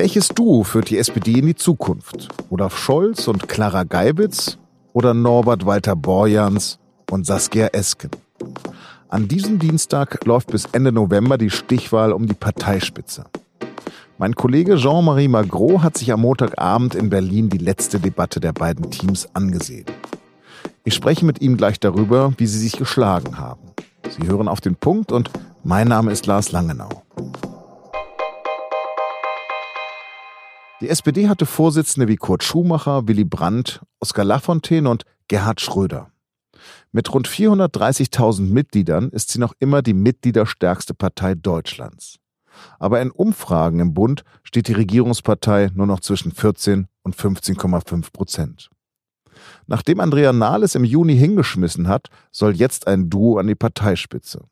Welches Duo führt die SPD in die Zukunft? Olaf Scholz und Clara Geiwitz oder Norbert Walter Borjans und Saskia Esken? An diesem Dienstag läuft bis Ende November die Stichwahl um die Parteispitze. Mein Kollege Jean-Marie Magro hat sich am Montagabend in Berlin die letzte Debatte der beiden Teams angesehen. Ich spreche mit ihm gleich darüber, wie sie sich geschlagen haben. Sie hören auf den Punkt und mein Name ist Lars Langenau. Die SPD hatte Vorsitzende wie Kurt Schumacher, Willy Brandt, Oskar Lafontaine und Gerhard Schröder. Mit rund 430.000 Mitgliedern ist sie noch immer die mitgliederstärkste Partei Deutschlands. Aber in Umfragen im Bund steht die Regierungspartei nur noch zwischen 14 und 15,5 Prozent. Nachdem Andrea Nahles im Juni hingeschmissen hat, soll jetzt ein Duo an die Parteispitze.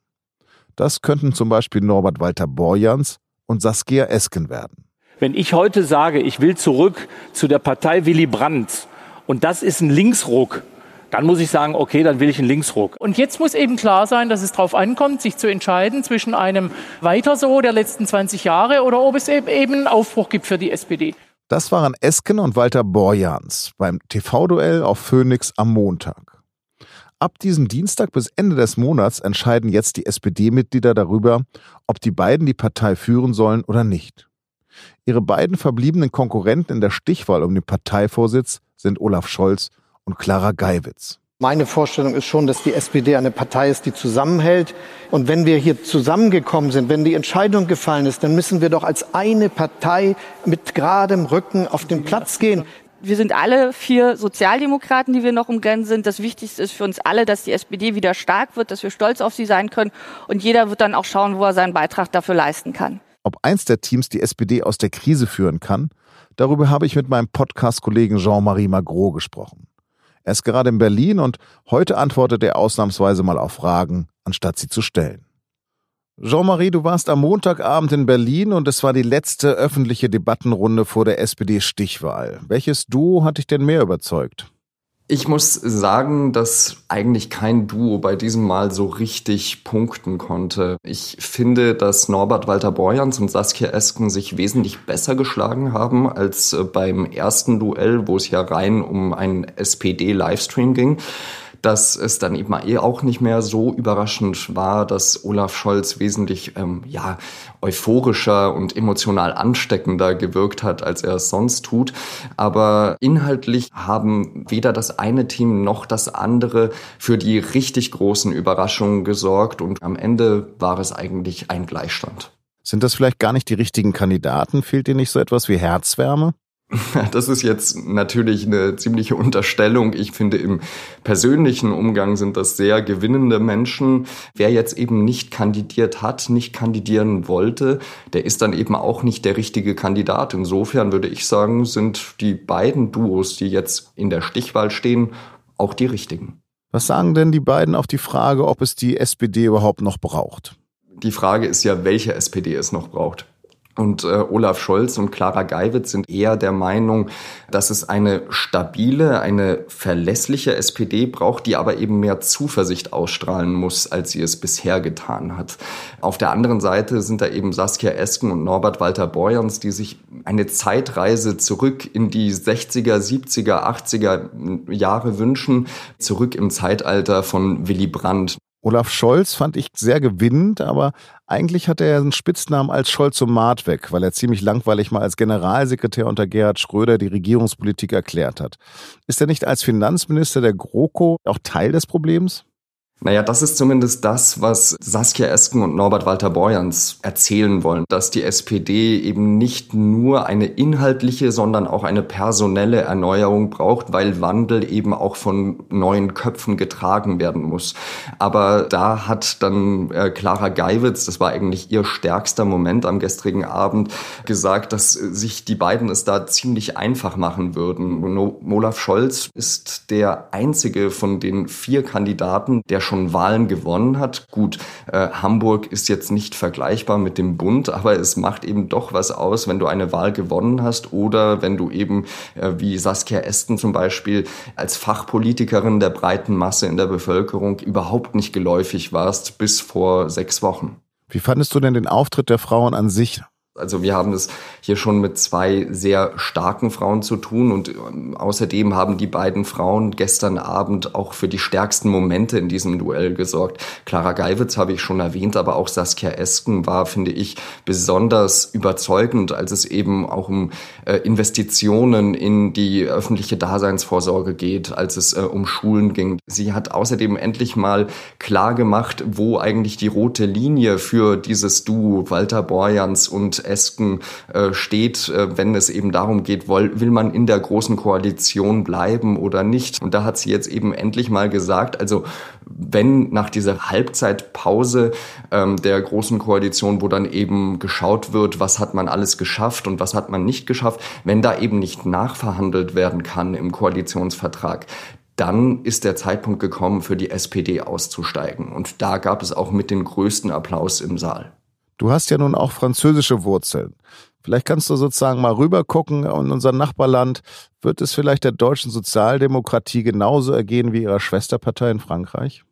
Das könnten zum Beispiel Norbert Walter Borjans und Saskia Esken werden. Wenn ich heute sage, ich will zurück zu der Partei Willy Brandt und das ist ein Linksruck, dann muss ich sagen, okay, dann will ich einen Linksruck. Und jetzt muss eben klar sein, dass es darauf ankommt, sich zu entscheiden zwischen einem Weiter so der letzten 20 Jahre oder ob es eben einen Aufbruch gibt für die SPD. Das waren Esken und Walter Borjans beim TV-Duell auf Phoenix am Montag. Ab diesem Dienstag bis Ende des Monats entscheiden jetzt die SPD-Mitglieder darüber, ob die beiden die Partei führen sollen oder nicht. Ihre beiden verbliebenen Konkurrenten in der Stichwahl um den Parteivorsitz sind Olaf Scholz und Clara Geiwitz. Meine Vorstellung ist schon, dass die SPD eine Partei ist, die zusammenhält. Und wenn wir hier zusammengekommen sind, wenn die Entscheidung gefallen ist, dann müssen wir doch als eine Partei mit geradem Rücken auf den Platz gehen. Wir sind alle vier Sozialdemokraten, die wir noch im Rennen sind. Das Wichtigste ist für uns alle, dass die SPD wieder stark wird, dass wir stolz auf sie sein können. Und jeder wird dann auch schauen, wo er seinen Beitrag dafür leisten kann. Ob eins der Teams die SPD aus der Krise führen kann, darüber habe ich mit meinem Podcast-Kollegen Jean-Marie Magro gesprochen. Er ist gerade in Berlin und heute antwortet er ausnahmsweise mal auf Fragen, anstatt sie zu stellen. Jean-Marie, du warst am Montagabend in Berlin und es war die letzte öffentliche Debattenrunde vor der SPD-Stichwahl. Welches Duo hat dich denn mehr überzeugt? Ich muss sagen, dass eigentlich kein Duo bei diesem Mal so richtig punkten konnte. Ich finde, dass Norbert Walter Borjans und Saskia Esken sich wesentlich besser geschlagen haben als äh, beim ersten Duell, wo es ja rein um einen SPD-Livestream ging dass es dann eben eh auch nicht mehr so überraschend war, dass Olaf Scholz wesentlich ähm, ja, euphorischer und emotional ansteckender gewirkt hat, als er es sonst tut. Aber inhaltlich haben weder das eine Team noch das andere für die richtig großen Überraschungen gesorgt und am Ende war es eigentlich ein Gleichstand. Sind das vielleicht gar nicht die richtigen Kandidaten? Fehlt dir nicht so etwas wie Herzwärme? Das ist jetzt natürlich eine ziemliche Unterstellung. Ich finde, im persönlichen Umgang sind das sehr gewinnende Menschen. Wer jetzt eben nicht kandidiert hat, nicht kandidieren wollte, der ist dann eben auch nicht der richtige Kandidat. Insofern würde ich sagen, sind die beiden Duos, die jetzt in der Stichwahl stehen, auch die richtigen. Was sagen denn die beiden auf die Frage, ob es die SPD überhaupt noch braucht? Die Frage ist ja, welche SPD es noch braucht. Und äh, Olaf Scholz und Clara Geiwitz sind eher der Meinung, dass es eine stabile, eine verlässliche SPD braucht, die aber eben mehr Zuversicht ausstrahlen muss, als sie es bisher getan hat. Auf der anderen Seite sind da eben Saskia Esken und Norbert Walter Borjans, die sich eine Zeitreise zurück in die 60er, 70er, 80er Jahre wünschen, zurück im Zeitalter von Willy Brandt. Olaf Scholz fand ich sehr gewinnend, aber eigentlich hatte er einen Spitznamen als Scholzomat weg, weil er ziemlich langweilig mal als Generalsekretär unter Gerhard Schröder die Regierungspolitik erklärt hat. Ist er nicht als Finanzminister der GroKo auch Teil des Problems? Naja, das ist zumindest das, was Saskia Esken und Norbert Walter Borjans erzählen wollen, dass die SPD eben nicht nur eine inhaltliche, sondern auch eine personelle Erneuerung braucht, weil Wandel eben auch von neuen Köpfen getragen werden muss. Aber da hat dann äh, Clara Geiwitz, das war eigentlich ihr stärkster Moment am gestrigen Abend, gesagt, dass sich die beiden es da ziemlich einfach machen würden. Olaf Scholz ist der einzige von den vier Kandidaten, der schon Wahlen gewonnen hat. Gut, äh, Hamburg ist jetzt nicht vergleichbar mit dem Bund, aber es macht eben doch was aus, wenn du eine Wahl gewonnen hast oder wenn du eben äh, wie Saskia Esten zum Beispiel als Fachpolitikerin der breiten Masse in der Bevölkerung überhaupt nicht geläufig warst bis vor sechs Wochen. Wie fandest du denn den Auftritt der Frauen an sich? Also wir haben es hier schon mit zwei sehr starken Frauen zu tun und ähm, außerdem haben die beiden Frauen gestern Abend auch für die stärksten Momente in diesem Duell gesorgt. Clara Geiwitz habe ich schon erwähnt, aber auch Saskia Esken war, finde ich, besonders überzeugend, als es eben auch um äh, Investitionen in die öffentliche Daseinsvorsorge geht, als es äh, um Schulen ging. Sie hat außerdem endlich mal klar gemacht, wo eigentlich die rote Linie für dieses Duo Walter Borjans und Esken äh, steht, äh, wenn es eben darum geht, will, will man in der großen Koalition bleiben oder nicht. Und da hat sie jetzt eben endlich mal gesagt, also wenn nach dieser Halbzeitpause ähm, der großen Koalition, wo dann eben geschaut wird, was hat man alles geschafft und was hat man nicht geschafft, wenn da eben nicht nachverhandelt werden kann im Koalitionsvertrag, dann ist der Zeitpunkt gekommen, für die SPD auszusteigen. Und da gab es auch mit den größten Applaus im Saal. Du hast ja nun auch französische Wurzeln. Vielleicht kannst du sozusagen mal rübergucken in unser Nachbarland. Wird es vielleicht der deutschen Sozialdemokratie genauso ergehen wie ihrer Schwesterpartei in Frankreich?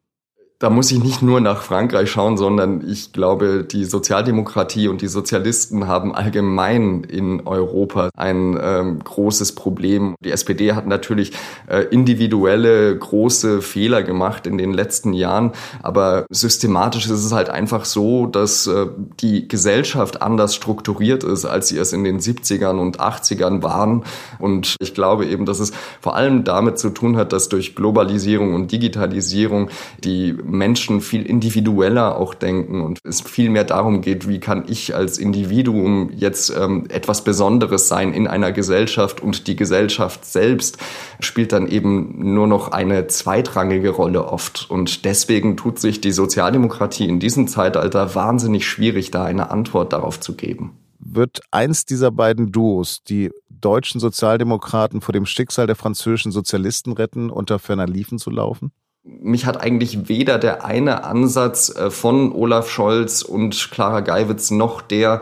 Da muss ich nicht nur nach Frankreich schauen, sondern ich glaube, die Sozialdemokratie und die Sozialisten haben allgemein in Europa ein ähm, großes Problem. Die SPD hat natürlich äh, individuelle große Fehler gemacht in den letzten Jahren, aber systematisch ist es halt einfach so, dass äh, die Gesellschaft anders strukturiert ist, als sie es in den 70ern und 80ern waren. Und ich glaube eben, dass es vor allem damit zu tun hat, dass durch Globalisierung und Digitalisierung die Menschen viel individueller auch denken und es viel mehr darum geht, wie kann ich als Individuum jetzt ähm, etwas Besonderes sein in einer Gesellschaft und die Gesellschaft selbst spielt dann eben nur noch eine zweitrangige Rolle oft. Und deswegen tut sich die Sozialdemokratie in diesem Zeitalter wahnsinnig schwierig, da eine Antwort darauf zu geben. Wird eins dieser beiden Duos die deutschen Sozialdemokraten vor dem Schicksal der französischen Sozialisten retten, unter ferner Liefen zu laufen? Mich hat eigentlich weder der eine Ansatz äh, von Olaf Scholz und Clara Geiwitz noch der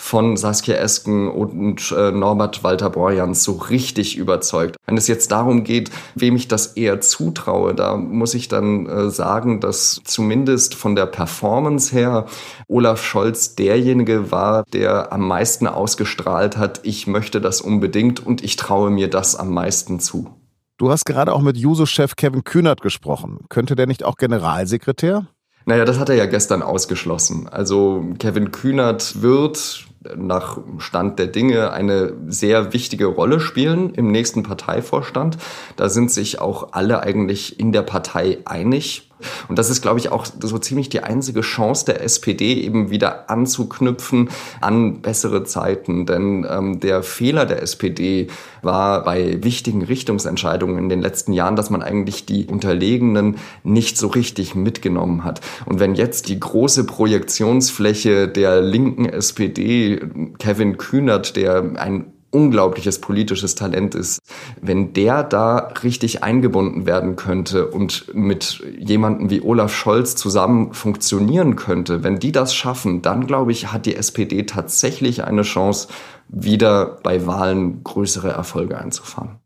von Saskia Esken und äh, Norbert Walter Borjans so richtig überzeugt. Wenn es jetzt darum geht, wem ich das eher zutraue, da muss ich dann äh, sagen, dass zumindest von der Performance her Olaf Scholz derjenige war, der am meisten ausgestrahlt hat, ich möchte das unbedingt und ich traue mir das am meisten zu. Du hast gerade auch mit Juso-Chef Kevin Kühnert gesprochen. Könnte der nicht auch Generalsekretär? Naja, das hat er ja gestern ausgeschlossen. Also Kevin Kühnert wird nach Stand der Dinge eine sehr wichtige Rolle spielen im nächsten Parteivorstand. Da sind sich auch alle eigentlich in der Partei einig. Und das ist, glaube ich, auch so ziemlich die einzige Chance der SPD, eben wieder anzuknüpfen an bessere Zeiten. Denn ähm, der Fehler der SPD war bei wichtigen Richtungsentscheidungen in den letzten Jahren, dass man eigentlich die Unterlegenen nicht so richtig mitgenommen hat. Und wenn jetzt die große Projektionsfläche der linken SPD, Kevin Kühnert, der ein unglaubliches politisches Talent ist, wenn der da richtig eingebunden werden könnte und mit jemandem wie Olaf Scholz zusammen funktionieren könnte, wenn die das schaffen, dann glaube ich, hat die SPD tatsächlich eine Chance, wieder bei Wahlen größere Erfolge einzufahren.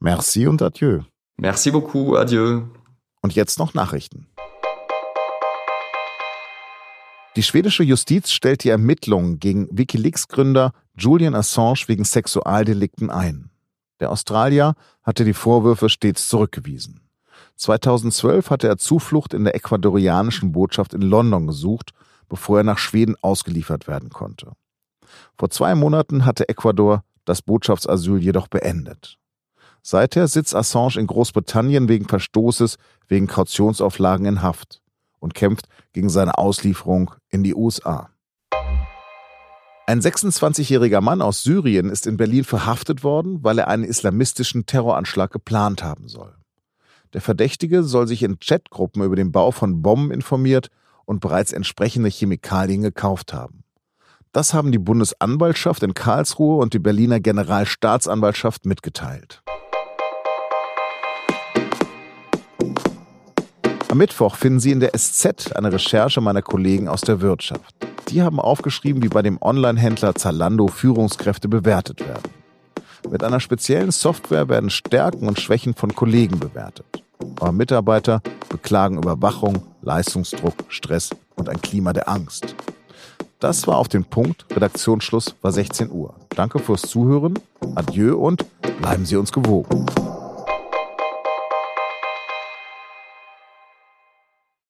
Merci und adieu. Merci beaucoup, adieu. Und jetzt noch Nachrichten. Die schwedische Justiz stellt die Ermittlungen gegen Wikileaks-Gründer Julian Assange wegen Sexualdelikten ein. Der Australier hatte die Vorwürfe stets zurückgewiesen. 2012 hatte er Zuflucht in der ecuadorianischen Botschaft in London gesucht, bevor er nach Schweden ausgeliefert werden konnte. Vor zwei Monaten hatte Ecuador das Botschaftsasyl jedoch beendet. Seither sitzt Assange in Großbritannien wegen Verstoßes wegen Kautionsauflagen in Haft und kämpft gegen seine Auslieferung in die USA. Ein 26-jähriger Mann aus Syrien ist in Berlin verhaftet worden, weil er einen islamistischen Terroranschlag geplant haben soll. Der Verdächtige soll sich in Chatgruppen über den Bau von Bomben informiert und bereits entsprechende Chemikalien gekauft haben. Das haben die Bundesanwaltschaft in Karlsruhe und die Berliner Generalstaatsanwaltschaft mitgeteilt. Am Mittwoch finden Sie in der SZ eine Recherche meiner Kollegen aus der Wirtschaft. Die haben aufgeschrieben, wie bei dem Online-Händler Zalando Führungskräfte bewertet werden. Mit einer speziellen Software werden Stärken und Schwächen von Kollegen bewertet. Aber Mitarbeiter beklagen Überwachung, Leistungsdruck, Stress und ein Klima der Angst. Das war auf den Punkt. Redaktionsschluss war 16 Uhr. Danke fürs Zuhören. Adieu und bleiben Sie uns gewogen.